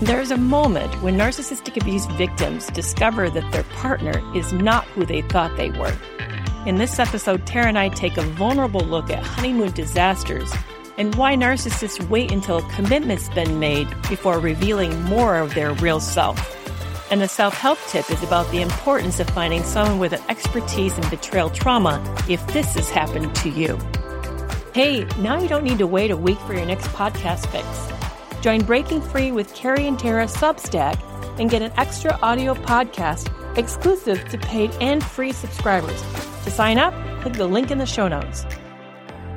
There's a moment when narcissistic abuse victims discover that their partner is not who they thought they were. In this episode, Tara and I take a vulnerable look at honeymoon disasters and why narcissists wait until a commitment's been made before revealing more of their real self. And the self help tip is about the importance of finding someone with an expertise in betrayal trauma if this has happened to you. Hey, now you don't need to wait a week for your next podcast fix. Join Breaking Free with Kerry and Tara Substack and get an extra audio podcast exclusive to paid and free subscribers. To sign up, click the link in the show notes.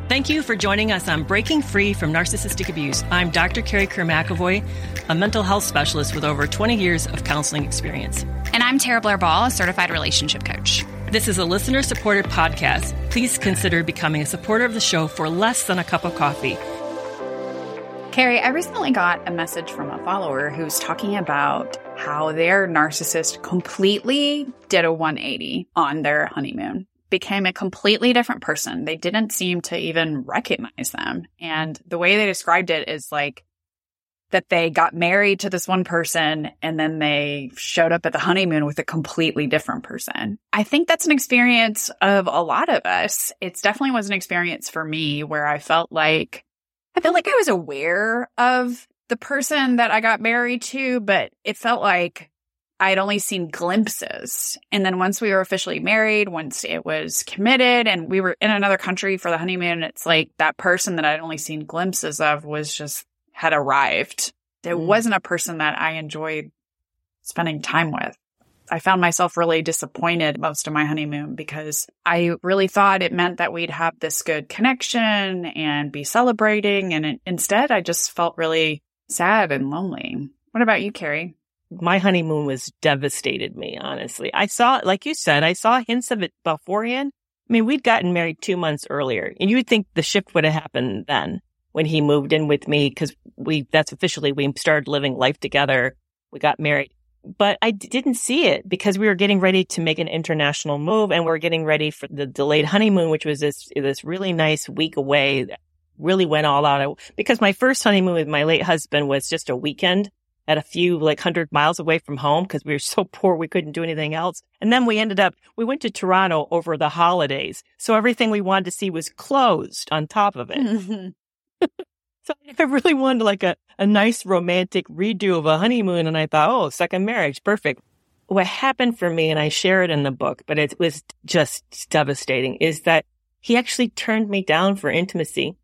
Thank you for joining us on Breaking Free from Narcissistic Abuse. I'm Dr. Kerry Kerr McAvoy, a mental health specialist with over 20 years of counseling experience. And I'm Tara Blair Ball, a certified relationship coach. This is a listener supported podcast. Please consider becoming a supporter of the show for less than a cup of coffee. Kerry, I recently got a message from a follower who's talking about how their narcissist completely did a 180 on their honeymoon became a completely different person. They didn't seem to even recognize them. And the way they described it is like that they got married to this one person and then they showed up at the honeymoon with a completely different person. I think that's an experience of a lot of us. It definitely was an experience for me where I felt like, I felt like I was aware of the person that I got married to, but it felt like I'd only seen glimpses. And then once we were officially married, once it was committed and we were in another country for the honeymoon, it's like that person that I'd only seen glimpses of was just had arrived. It mm. wasn't a person that I enjoyed spending time with. I found myself really disappointed most of my honeymoon because I really thought it meant that we'd have this good connection and be celebrating. And it, instead, I just felt really sad and lonely. What about you, Kerry? my honeymoon was devastated me, honestly. I saw, like you said, I saw hints of it beforehand. I mean, we'd gotten married two months earlier and you would think the shift would have happened then when he moved in with me because we, that's officially, we started living life together. We got married, but I didn't see it because we were getting ready to make an international move and we are getting ready for the delayed honeymoon, which was this, this really nice week away really went all out. Because my first honeymoon with my late husband was just a weekend at a few like hundred miles away from home because we were so poor we couldn't do anything else. And then we ended up, we went to Toronto over the holidays. So everything we wanted to see was closed on top of it. Mm-hmm. So I really wanted like a, a nice romantic redo of a honeymoon. And I thought, oh, second marriage, perfect. What happened for me, and I share it in the book, but it was just devastating, is that he actually turned me down for intimacy.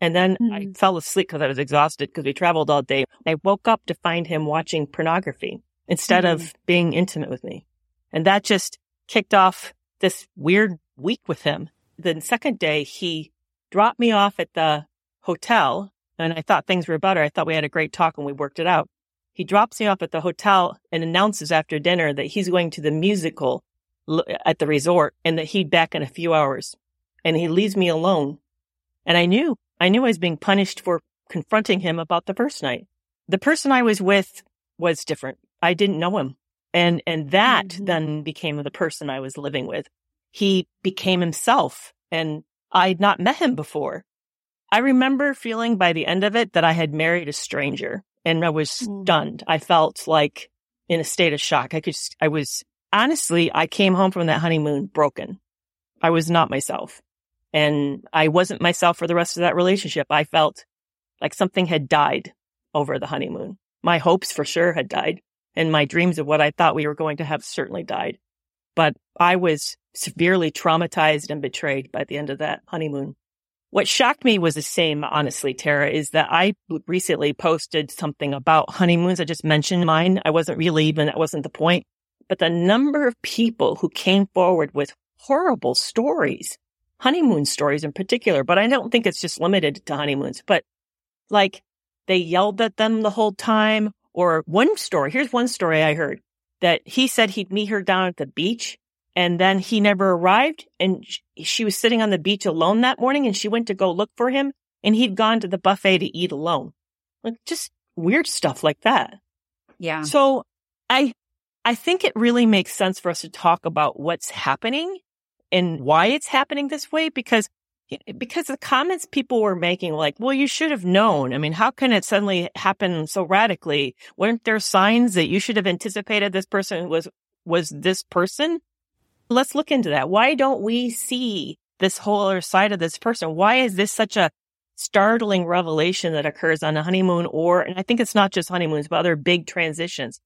And then mm-hmm. I fell asleep because I was exhausted because we traveled all day. I woke up to find him watching pornography instead mm-hmm. of being intimate with me. And that just kicked off this weird week with him. The second day, he dropped me off at the hotel and I thought things were better. I thought we had a great talk and we worked it out. He drops me off at the hotel and announces after dinner that he's going to the musical at the resort and that he'd back in a few hours and he leaves me alone. And I knew I knew I was being punished for confronting him about the first night. The person I was with was different. I didn't know him. And, and that mm-hmm. then became the person I was living with. He became himself and I'd not met him before. I remember feeling by the end of it that I had married a stranger and I was mm-hmm. stunned. I felt like in a state of shock. I could, I was honestly, I came home from that honeymoon broken. I was not myself. And I wasn't myself for the rest of that relationship. I felt like something had died over the honeymoon. My hopes for sure had died and my dreams of what I thought we were going to have certainly died. But I was severely traumatized and betrayed by the end of that honeymoon. What shocked me was the same, honestly, Tara, is that I recently posted something about honeymoons. I just mentioned mine. I wasn't really even, that wasn't the point. But the number of people who came forward with horrible stories honeymoon stories in particular, but I don't think it's just limited to honeymoons, but like they yelled at them the whole time or one story. Here's one story I heard that he said he'd meet her down at the beach and then he never arrived and she was sitting on the beach alone that morning and she went to go look for him and he'd gone to the buffet to eat alone. Like just weird stuff like that. Yeah. So I, I think it really makes sense for us to talk about what's happening and why it's happening this way because because the comments people were making, like, well, you should have known. I mean, how can it suddenly happen so radically? Weren't there signs that you should have anticipated this person was, was this person? Let's look into that. Why don't we see this whole other side of this person? Why is this such a startling revelation that occurs on a honeymoon or, and I think it's not just honeymoons, but other big transitions?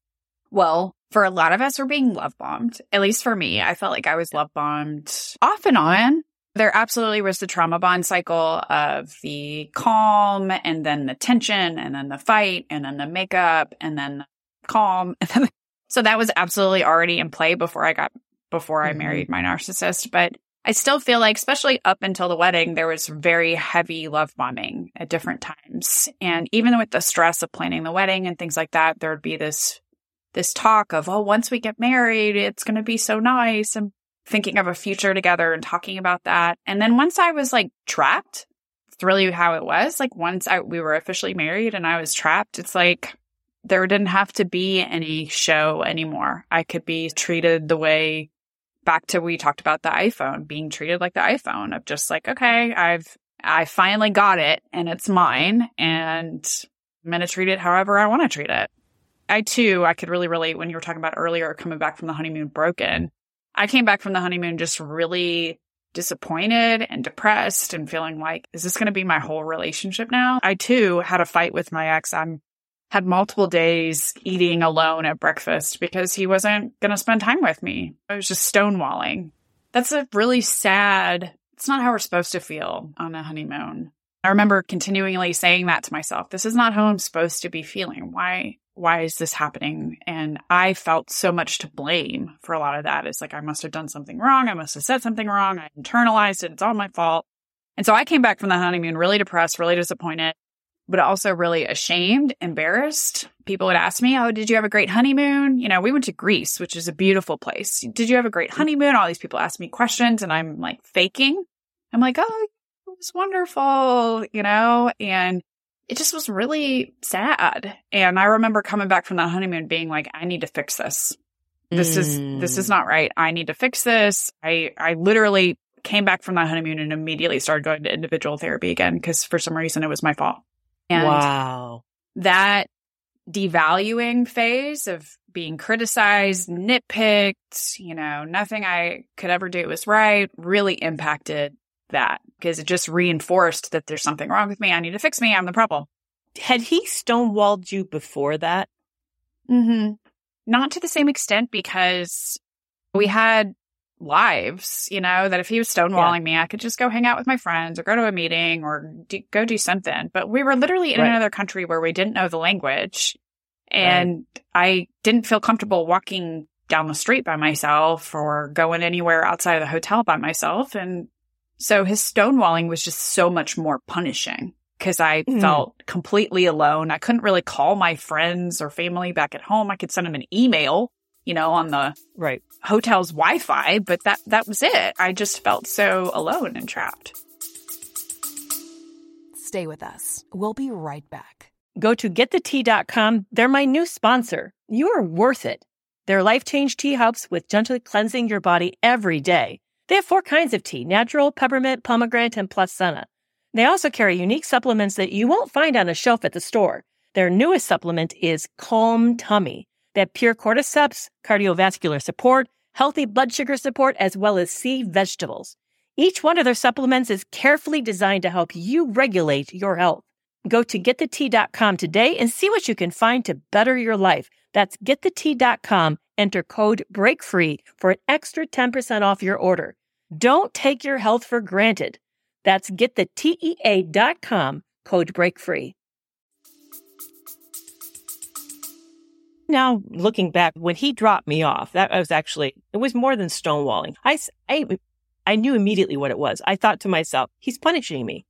Well, for a lot of us, we're being love bombed. At least for me, I felt like I was love bombed off and on there absolutely was the trauma bond cycle of the calm and then the tension and then the fight and then the makeup and then calm. so that was absolutely already in play before I got, before I mm-hmm. married my narcissist. But I still feel like, especially up until the wedding, there was very heavy love bombing at different times. And even with the stress of planning the wedding and things like that, there would be this, this talk of, oh, once we get married, it's going to be so nice. And thinking of a future together and talking about that. And then once I was like trapped, it's really how it was. Like once I, we were officially married and I was trapped, it's like there didn't have to be any show anymore. I could be treated the way back to we talked about the iPhone being treated like the iPhone of just like, okay, I've, I finally got it and it's mine and I'm to treat it however I want to treat it. I too, I could really relate when you were talking about earlier coming back from the honeymoon broken. I came back from the honeymoon just really disappointed and depressed and feeling like, is this going to be my whole relationship now? I too had a fight with my ex. I'm had multiple days eating alone at breakfast because he wasn't going to spend time with me. I was just stonewalling. That's a really sad, it's not how we're supposed to feel on a honeymoon. I remember continually saying that to myself. This is not how I'm supposed to be feeling. Why why is this happening? And I felt so much to blame for a lot of that. It's like, I must have done something wrong. I must have said something wrong. I internalized it. It's all my fault. And so I came back from the honeymoon really depressed, really disappointed, but also really ashamed, embarrassed. People would ask me, Oh, did you have a great honeymoon? You know, we went to Greece, which is a beautiful place. Did you have a great honeymoon? All these people ask me questions and I'm like faking. I'm like, Oh, it was wonderful, you know, and it just was really sad. And I remember coming back from that honeymoon being like, I need to fix this. This mm. is, this is mm. not right. I need to fix this. I, I literally came back from that honeymoon and immediately started going to individual therapy again because for some reason it was my fault. And wow. That devaluing phase of being criticized, nitpicked, you know, nothing I could ever do was right really impacted that because it just reinforced that there's something wrong with me. I need to fix me. I'm the problem. Had he stonewalled you before that? Mm-hmm. Not to the same extent because we had lives, you know, that if he was stonewalling yeah. me, I could just go hang out with my friends or go to a meeting or do, go do something. But we were literally in right. another country where we didn't know the language. And right. I didn't feel comfortable walking down the street by myself or going anywhere outside of the hotel by myself. And so his stonewalling was just so much more punishing because I mm. felt completely alone. I couldn't really call my friends or family back at home. I could send them an email, you know, on the right hotel's Wi-Fi, but that that was it. I just felt so alone and trapped. Stay with us. We'll be right back. Go to getthetea.com. They're my new sponsor. You're worth it. Their life change tea helps with gently cleansing your body every day. They have four kinds of tea natural, peppermint, pomegranate, and plus senna. They also carry unique supplements that you won't find on a shelf at the store. Their newest supplement is Calm Tummy. They have pure cordyceps, cardiovascular support, healthy blood sugar support, as well as sea vegetables. Each one of their supplements is carefully designed to help you regulate your health. Go to getthetea.com today and see what you can find to better your life. That's getthetea.com. Enter code BREAKFREE for an extra 10% off your order. Don't take your health for granted. That's getthetea.com, code BREAKFREE. Now, looking back, when he dropped me off, that was actually, it was more than stonewalling. I, I, I knew immediately what it was. I thought to myself, he's punishing me.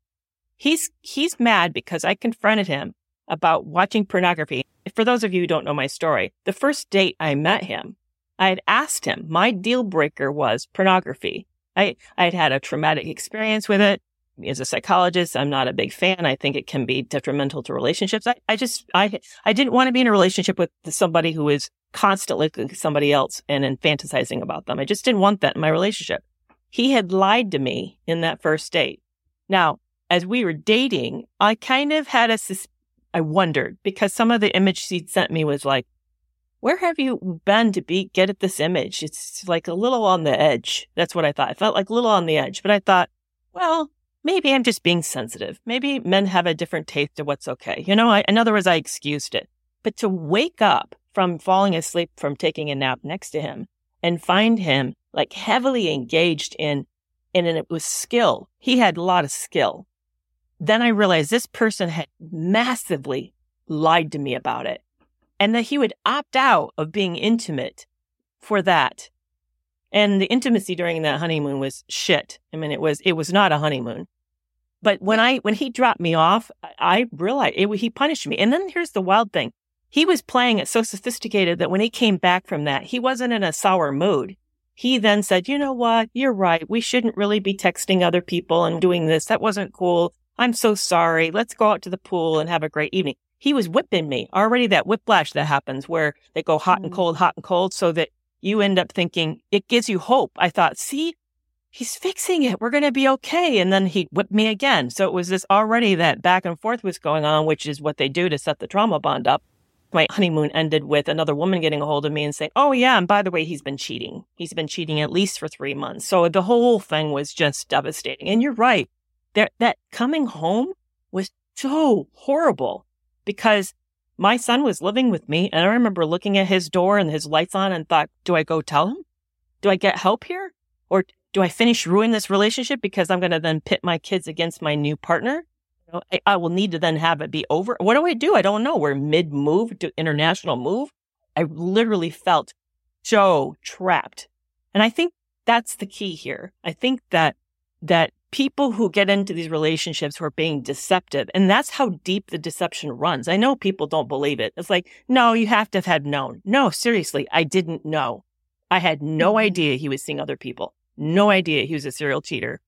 He's, he's mad because I confronted him about watching pornography. For those of you who don't know my story, the first date I met him, I had asked him, my deal breaker was pornography. I, I had had a traumatic experience with it. As a psychologist, I'm not a big fan. I think it can be detrimental to relationships. I, I just, I, I didn't want to be in a relationship with somebody who is constantly somebody else and fantasizing about them. I just didn't want that in my relationship. He had lied to me in that first date Now, as we were dating, I kind of had a, sus- I wondered because some of the image she'd sent me was like, where have you been to be, get at this image? It's like a little on the edge. That's what I thought. I felt like a little on the edge, but I thought, well, maybe I'm just being sensitive. Maybe men have a different taste of what's okay. You know, I, in other words, I excused it. But to wake up from falling asleep from taking a nap next to him and find him like heavily engaged in, and it was skill. He had a lot of skill. Then I realized this person had massively lied to me about it and that he would opt out of being intimate for that. And the intimacy during that honeymoon was shit. I mean, it was, it was not a honeymoon. But when I, when he dropped me off, I realized it, he punished me. And then here's the wild thing. He was playing it so sophisticated that when he came back from that, he wasn't in a sour mood. He then said, you know what? You're right. We shouldn't really be texting other people and doing this. That wasn't cool. I'm so sorry. Let's go out to the pool and have a great evening he was whipping me already that whiplash that happens where they go hot and mm. cold, hot and cold so that you end up thinking it gives you hope. I thought, see, he's fixing it. We're going to be okay. And then he whipped me again. So it was this already that back and forth was going on, which is what they do to set the trauma bond up. My honeymoon ended with another woman getting a hold of me and saying, Oh, yeah. And by the way, he's been cheating. He's been cheating at least for three months. So the whole thing was just devastating. And you're right. That, that coming home was so horrible because my son was living with me and I remember looking at his door and his lights on and thought, do I go tell him? Do I get help here? Or do I finish ruin this relationship because I'm going to then pit my kids against my new partner? You know, I, I, will need to then have it be over. What do I do? I don't know. We're mid move to international move. I literally felt so trapped. And I think that's the key here. I think that, that people who get into these relationships who are being deceptive. And that's how deep the deception runs. I know people don't believe it. It's like, no, you have to have had known. No, seriously, I didn't know. I had no mm-hmm. idea he was seeing other people. No idea he was a serial cheater.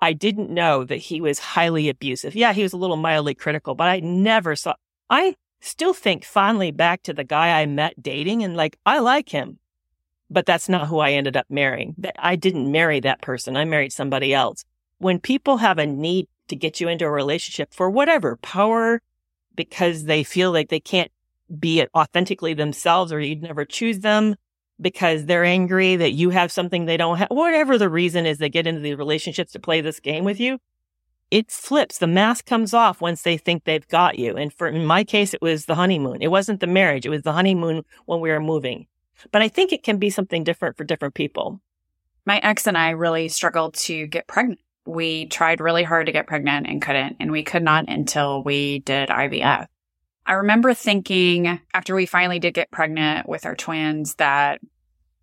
I didn't know that he was highly abusive. Yeah, he was a little mildly critical, but I never saw, I still think fondly back to the guy I met dating and like, I like him, but that's not who I ended up marrying. I didn't marry that person. I married somebody else when people have a need to get you into a relationship for whatever power, because they feel like they can't be authentically themselves or you'd never choose them because they're angry that you have something they don't have, whatever the reason is they get into these relationships to play this game with you. It flips. The mask comes off once they think they've got you. And for, in my case, it was the honeymoon. It wasn't the marriage. It was the honeymoon when we were moving. But I think it can be something different for different people. My ex and I really struggled to get pregnant we tried really hard to get pregnant and couldn't, and we could not until we did IVF. I remember thinking after we finally did get pregnant with our twins that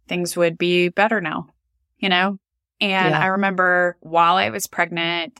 things would be better now, you know? And yeah. I remember while I was pregnant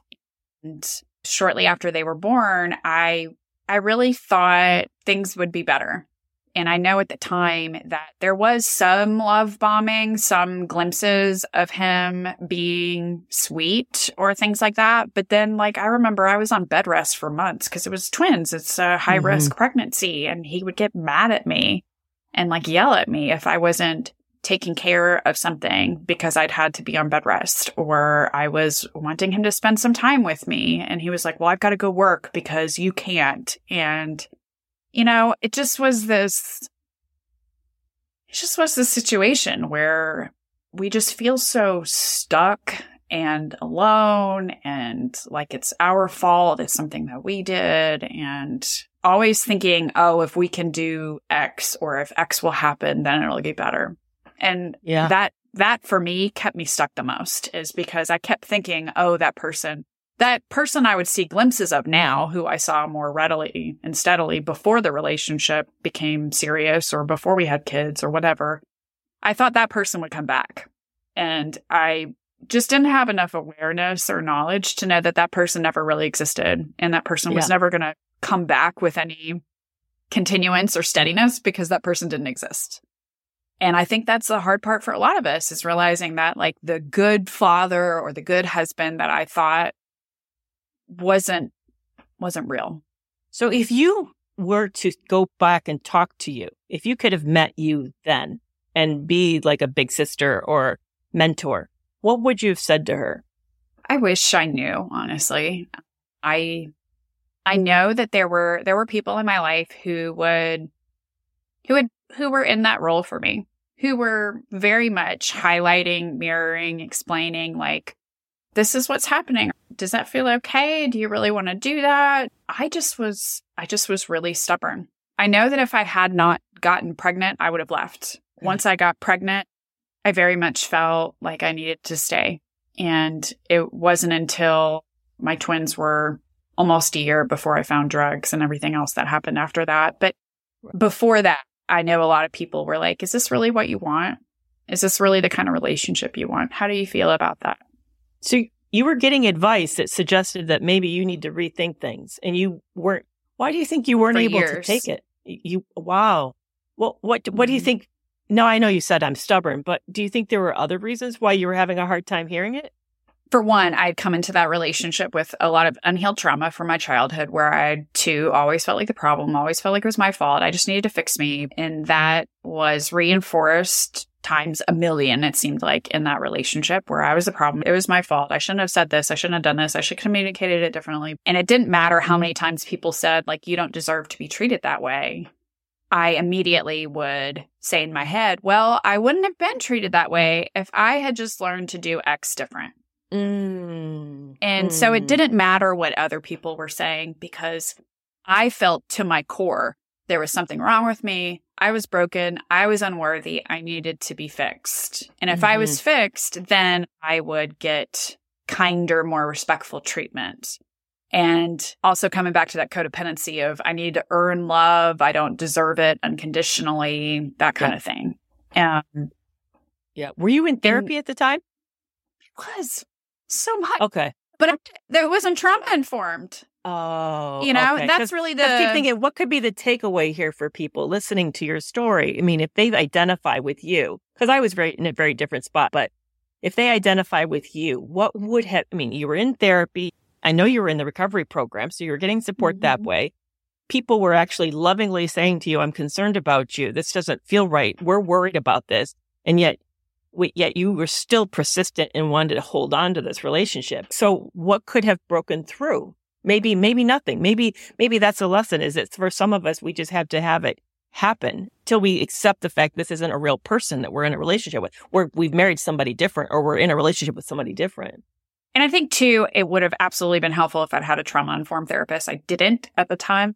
and shortly after they were born, I I really thought things would be better. And I know at the time that there was some love bombing, some glimpses of him being sweet or things like that. But then, like, I remember I was on bed rest for months because it was twins. It's a high mm-hmm. risk pregnancy. And he would get mad at me and like yell at me if I wasn't taking care of something because I'd had to be on bed rest or I was wanting him to spend some time with me. And he was like, well, I've got to go work because you can't. And you know, it just was this, it just was this situation where we just feel so stuck and alone and like it's our fault. It's something that we did and always thinking, oh, if we can do X or if X will happen, then it'll get better. And yeah. that, that for me kept me stuck the most is because I kept thinking, oh, that person that person I would see glimpses of now, who I saw more readily and steadily before the relationship became serious or before we had kids or whatever, I thought that person would come back. And I just didn't have enough awareness or knowledge to know that that person never really existed and that person was never going to come back with any continuance or steadiness because that person didn't exist. And I think that's the hard part for a lot of us is realizing that like the good father or the good husband that I thought wasn't wasn't real. So if you were to go back and talk to you, if you could have met you then and be like a big sister or mentor, what would you have said to her? I wish I knew, honestly. I I know that there were there were people in my life who would who would who were in that role for me, who were very much highlighting, mirroring, explaining like this is what's happening. Does that feel okay? Do you really want to do that? I just was I just was really stubborn. I know that if I had not gotten pregnant, I would have left. Mm. Once I got pregnant, I very much felt like I needed to stay. And it wasn't until my twins were almost a year before I found drugs and everything else that happened after that. But before that, I know a lot of people were like, is this really what you want? Is this really the kind of relationship you want? How do you feel about that? So you were getting advice that suggested that maybe you need to rethink things and you weren't. Why do you think you weren't able years. to take it? You, wow. Well, what, what do you Mhm. think? No, I know you said I'm stubborn, but do you think there were other reasons why you were having a hard time hearing it? For one, I'd come into that relationship with a lot of unhealed trauma from my childhood where I too always felt like the problem, always felt like it was my fault. I just needed to fix me. And that was reinforced times a million, it seemed like, in that relationship where I was the problem. It was my fault. I shouldn't have said this. I shouldn't have done this. I should have communicated it differently. And it didn't matter how many times people said, like, you don't deserve to be treated that way. I immediately would say in my head, well, I wouldn't have been treated that way if I had just learned to do X different. Mm. And so it Mm. didn't matter what other people were saying because I felt to my core there was something wrong with me. I was broken. I was unworthy. I needed to be fixed. And if I was fixed, then I would get kinder, more respectful treatment. And also coming back to that codependency of I need to earn love. I don't deserve it unconditionally, that kind Yeah. of thing. Um, Yeah. Were you in therapy at the time? was so much, Okay. but it, there wasn't trauma informed. Oh, You know, okay. that's really I keep the thinking, what could be the takeaway here for people listening to your story? I mean, if they identify with you, because I was very in a very different spot, but if they identify with you, what would have? I mean, you were in therapy. I know you were in the recovery program, so you were getting support that Mhm. way. People were actually lovingly saying to you, "I'm concerned about you. This doesn't feel right. We're worried about this," and yet. we- Yet you were still persistent and wanted to hold on to this relationship. So what could have broken through? Maybe maybe nothing maybe maybe that's a lesson is that for some of us we just have to have it happen till we accept the fact this isn't a real person that we're in a relationship with we're we've married somebody different or we're in a relationship with somebody different And I think too, it would have absolutely been helpful if I'd had a trauma informed therapist. I didn't at the time.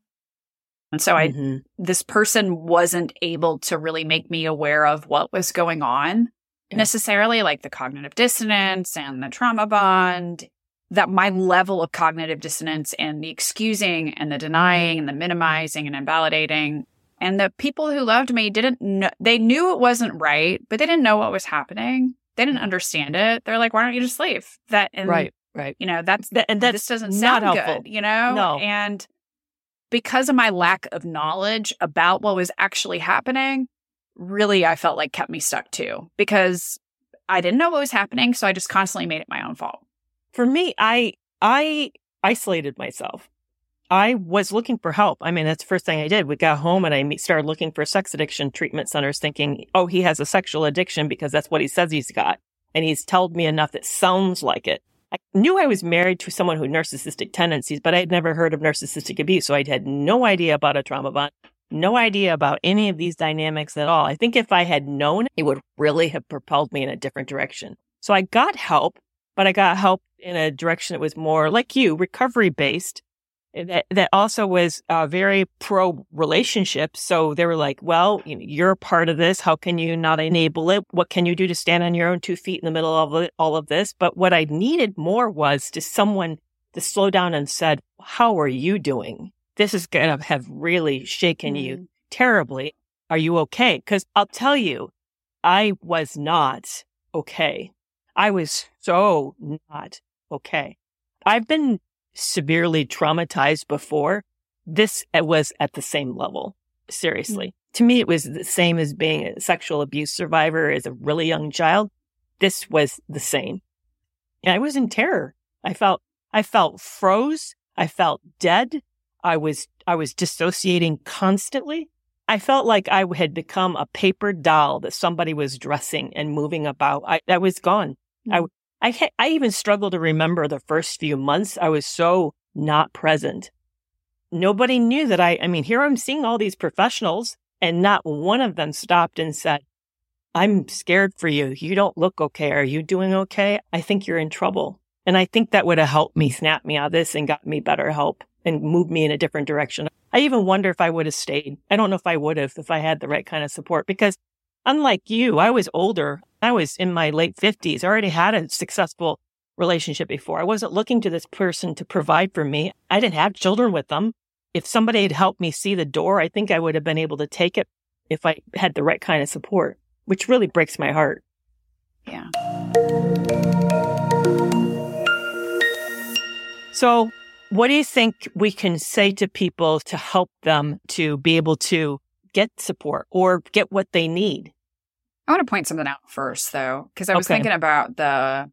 And so I, Mhm. this person wasn't able to really make me aware of what was going on Yeah. necessarily, like the cognitive dissonance and the trauma bond. That my level of cognitive dissonance and the excusing and the denying and the minimizing and invalidating. And the people who loved me didn't know, they knew it wasn't right, but they didn't know what was happening. They didn't understand it. They're like, why don't you just leave? That, and right right you know that's That- and that's this doesn't not sound helpful. good you know No. and because of my lack of knowledge about what was actually happening really i felt like kept me stuck too because i didn't know what was happening so i just constantly made it my own fault for me i i isolated myself i was looking for help i mean that's the first thing i did we got home and i started looking for sex addiction treatment centers thinking oh he has a sexual addiction because that's what he says he's got and he's told me enough that sounds like it I knew I was married to someone who had narcissistic tendencies, but I had never heard of narcissistic abuse. So I had no idea about a trauma bond, no idea about any of these dynamics at all. I think if I had known, it would really have propelled me in a different direction. So I got help, but I got help in a direction that was more like you, recovery based. That, that also was uh, very pro relationship. So they were like, well, you're a part of this. How can you not enable it? What can you do to stand on your own two feet in the middle of it, all of this? But what I needed more was to someone to slow down and said, how are you doing? This is going to have really shaken you terribly. Are you okay? Because I'll tell you, I was not okay. I was so not okay. I've been severely traumatized before. This uh, was at the same level. Seriously. To me, it was the same as being a sexual abuse survivor as a really young child. This was the same. And I was in terror. I felt, I felt froze. I felt dead. I was, I was dissociating constantly. I felt like I had become a paper doll that somebody was dressing and moving about. I, I was gone. I, I, ha- I even struggle to remember the first few months. I was so not present. Nobody knew that I, I mean, here I'm seeing all these professionals and not one of them stopped and said, I'm scared for you. You don't look okay. Are you doing okay? I think you're in trouble. And I think that would have helped me snap me out of this and got me better help and moved me in a different direction. I even wonder if I would have stayed. I don't know if I would have if I had the right kind of support because unlike you, I was older. I was in my late 50s. I already had a successful relationship before. I wasn't looking to this person to provide for me. I didn't have children with them. If somebody had helped me see the door, I think I would have been able to take it if I had the right kind of support, which really breaks my heart. Yeah. So, what do you think we can say to people to help them to be able to get support or get what they need? I want to point something out first, though, because I was Okay. thinking about the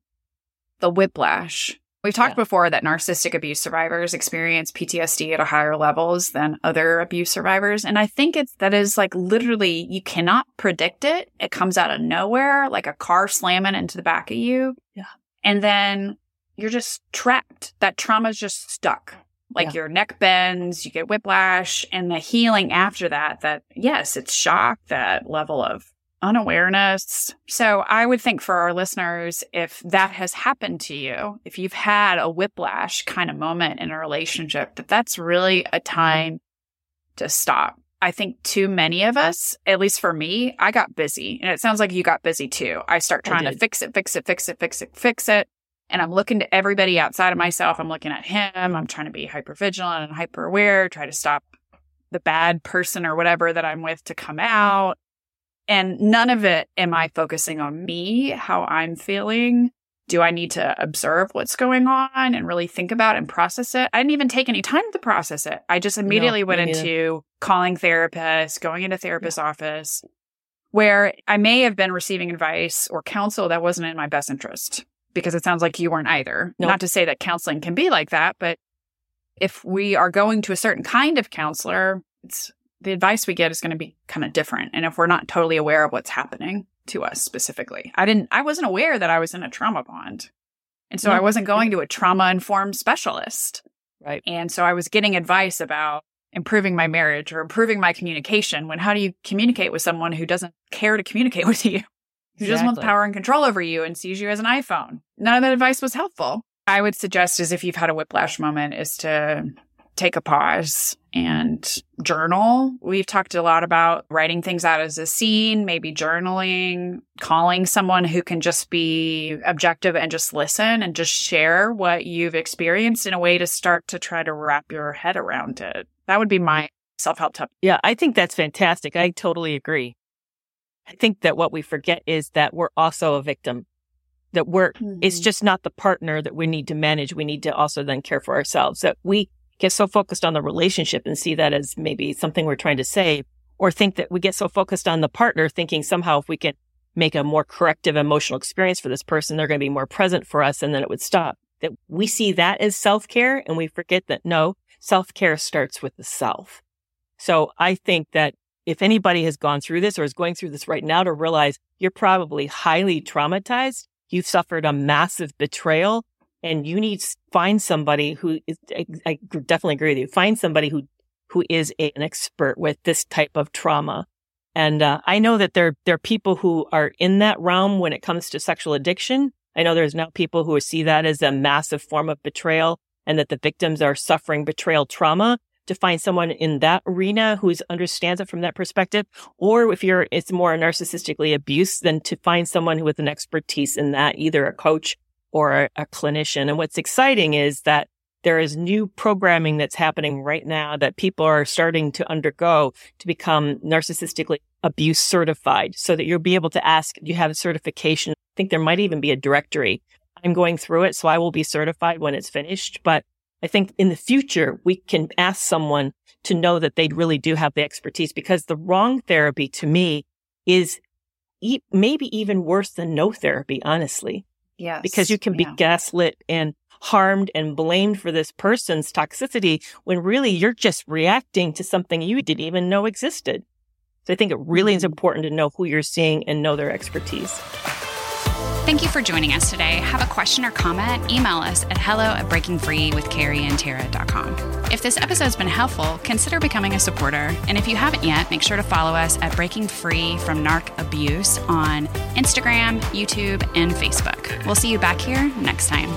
the whiplash. We've talked Yeah. before that narcissistic abuse survivors experience PTSD at a higher levels than other abuse survivors, and I think it's that is like literally you cannot predict it. It comes out of nowhere, like a car slamming into the back of you. Yeah. and then you're just trapped. That trauma's just stuck. Like Yeah. your neck bends, you get whiplash, and the healing after that. That yes, it's shock. That level of unawareness. So I would think for our listeners, if that has happened to you, if you've had a whiplash kind of moment in a relationship, that that's really a time to stop. I think too many of us, at least for me, I got busy and it sounds like you got busy too. I start I trying to fix it, fix it, fix it, fix it, fix it. And I'm looking to everybody outside of myself. I'm looking at him. I'm trying to be hyper vigilant and hyper aware, try to stop the bad person or whatever that I'm with to come out. And none of it am I focusing on me, how I'm feeling. Do I need to observe what's going on and really think about and process it? I didn't even take any time to process it. I just immediately went into calling therapists, going into therapist's office, where I may have been receiving advice or counsel that wasn't in my best interest because it sounds like you weren't either. Nope. Not to say that counseling can be like that, but if we are going to a certain kind of counselor, it's the advice we get is going to be kind of different. And if we're not totally aware of what's happening to us specifically, I didn't, I wasn't aware that I was in a trauma bond. And so No. I mm-hmm. wasn't going to a trauma informed specialist. Right. And so I was getting advice about improving my marriage or improving my communication when how do you communicate with someone who doesn't care to communicate with you? Who just wants Exactly. power and control over you and sees you as an iPhone. None of that advice was helpful. I would suggest is if you've had a whiplash moment is to take a pause and journal. We've talked a lot about writing things out as a scene, maybe journaling, calling someone who can just be objective and just listen and just share what you've experienced in a way to start to try to wrap your head around it. That would be my self help tip. Yeah, I think that's fantastic. I totally agree. I think that what we forget is that we're also a victim. That we're, it's Mm-hmm. just not the partner that we need to manage. We need to also then care for ourselves. That we get so focused on the relationship and see that as maybe something we're trying to save, or think that we get so focused on the partner, thinking somehow if we can make a more corrective emotional experience for this person, they're going to be more present for us and then it would stop. That we see that as self care and we forget that no, self care starts with the self. So I think that if anybody has gone through this or is going through this right now to realize you're probably highly traumatized, you've suffered a massive betrayal and you need to find somebody who is, I, I definitely agree with you. Find somebody who, who is a, an expert with this type of trauma. And uh, I know that there, there are people who are in that realm when it comes to sexual addiction. I know there's now people who see that as a massive form of betrayal and that the victims are suffering betrayal trauma to find someone in that arena who understands it from that perspective. Or if you're, it's more narcissistically abused, then to find someone who with an expertise in that, either a coach or a, a clinician. And what's exciting is that there is new programming that's happening right now that people are starting to undergo to become narcissistically abuse certified so that you'll be able to ask, do you have a certification? I think there might even be a directory. I'm going through it, so I will be certified when it's finished. But I think in the future, we can ask someone to know that they really do have the expertise because the wrong therapy to me is e- maybe even worse than no therapy, honestly Yes. because you can be Yeah. gaslit and harmed and blamed for this person's toxicity when really you're just reacting to something you didn't even know existed. So I think it really is Mhm. important to know who you're seeing and know their expertise. Thank you for joining us today. Have a question or comment? Email us at hello at breakingfreewithkerryandtara.com. If this episode's been helpful, consider becoming a supporter. And if you haven't yet, make sure to follow us at Breaking Free from Narc Abuse on Instagram, YouTube, and Facebook. We'll see you back here next time.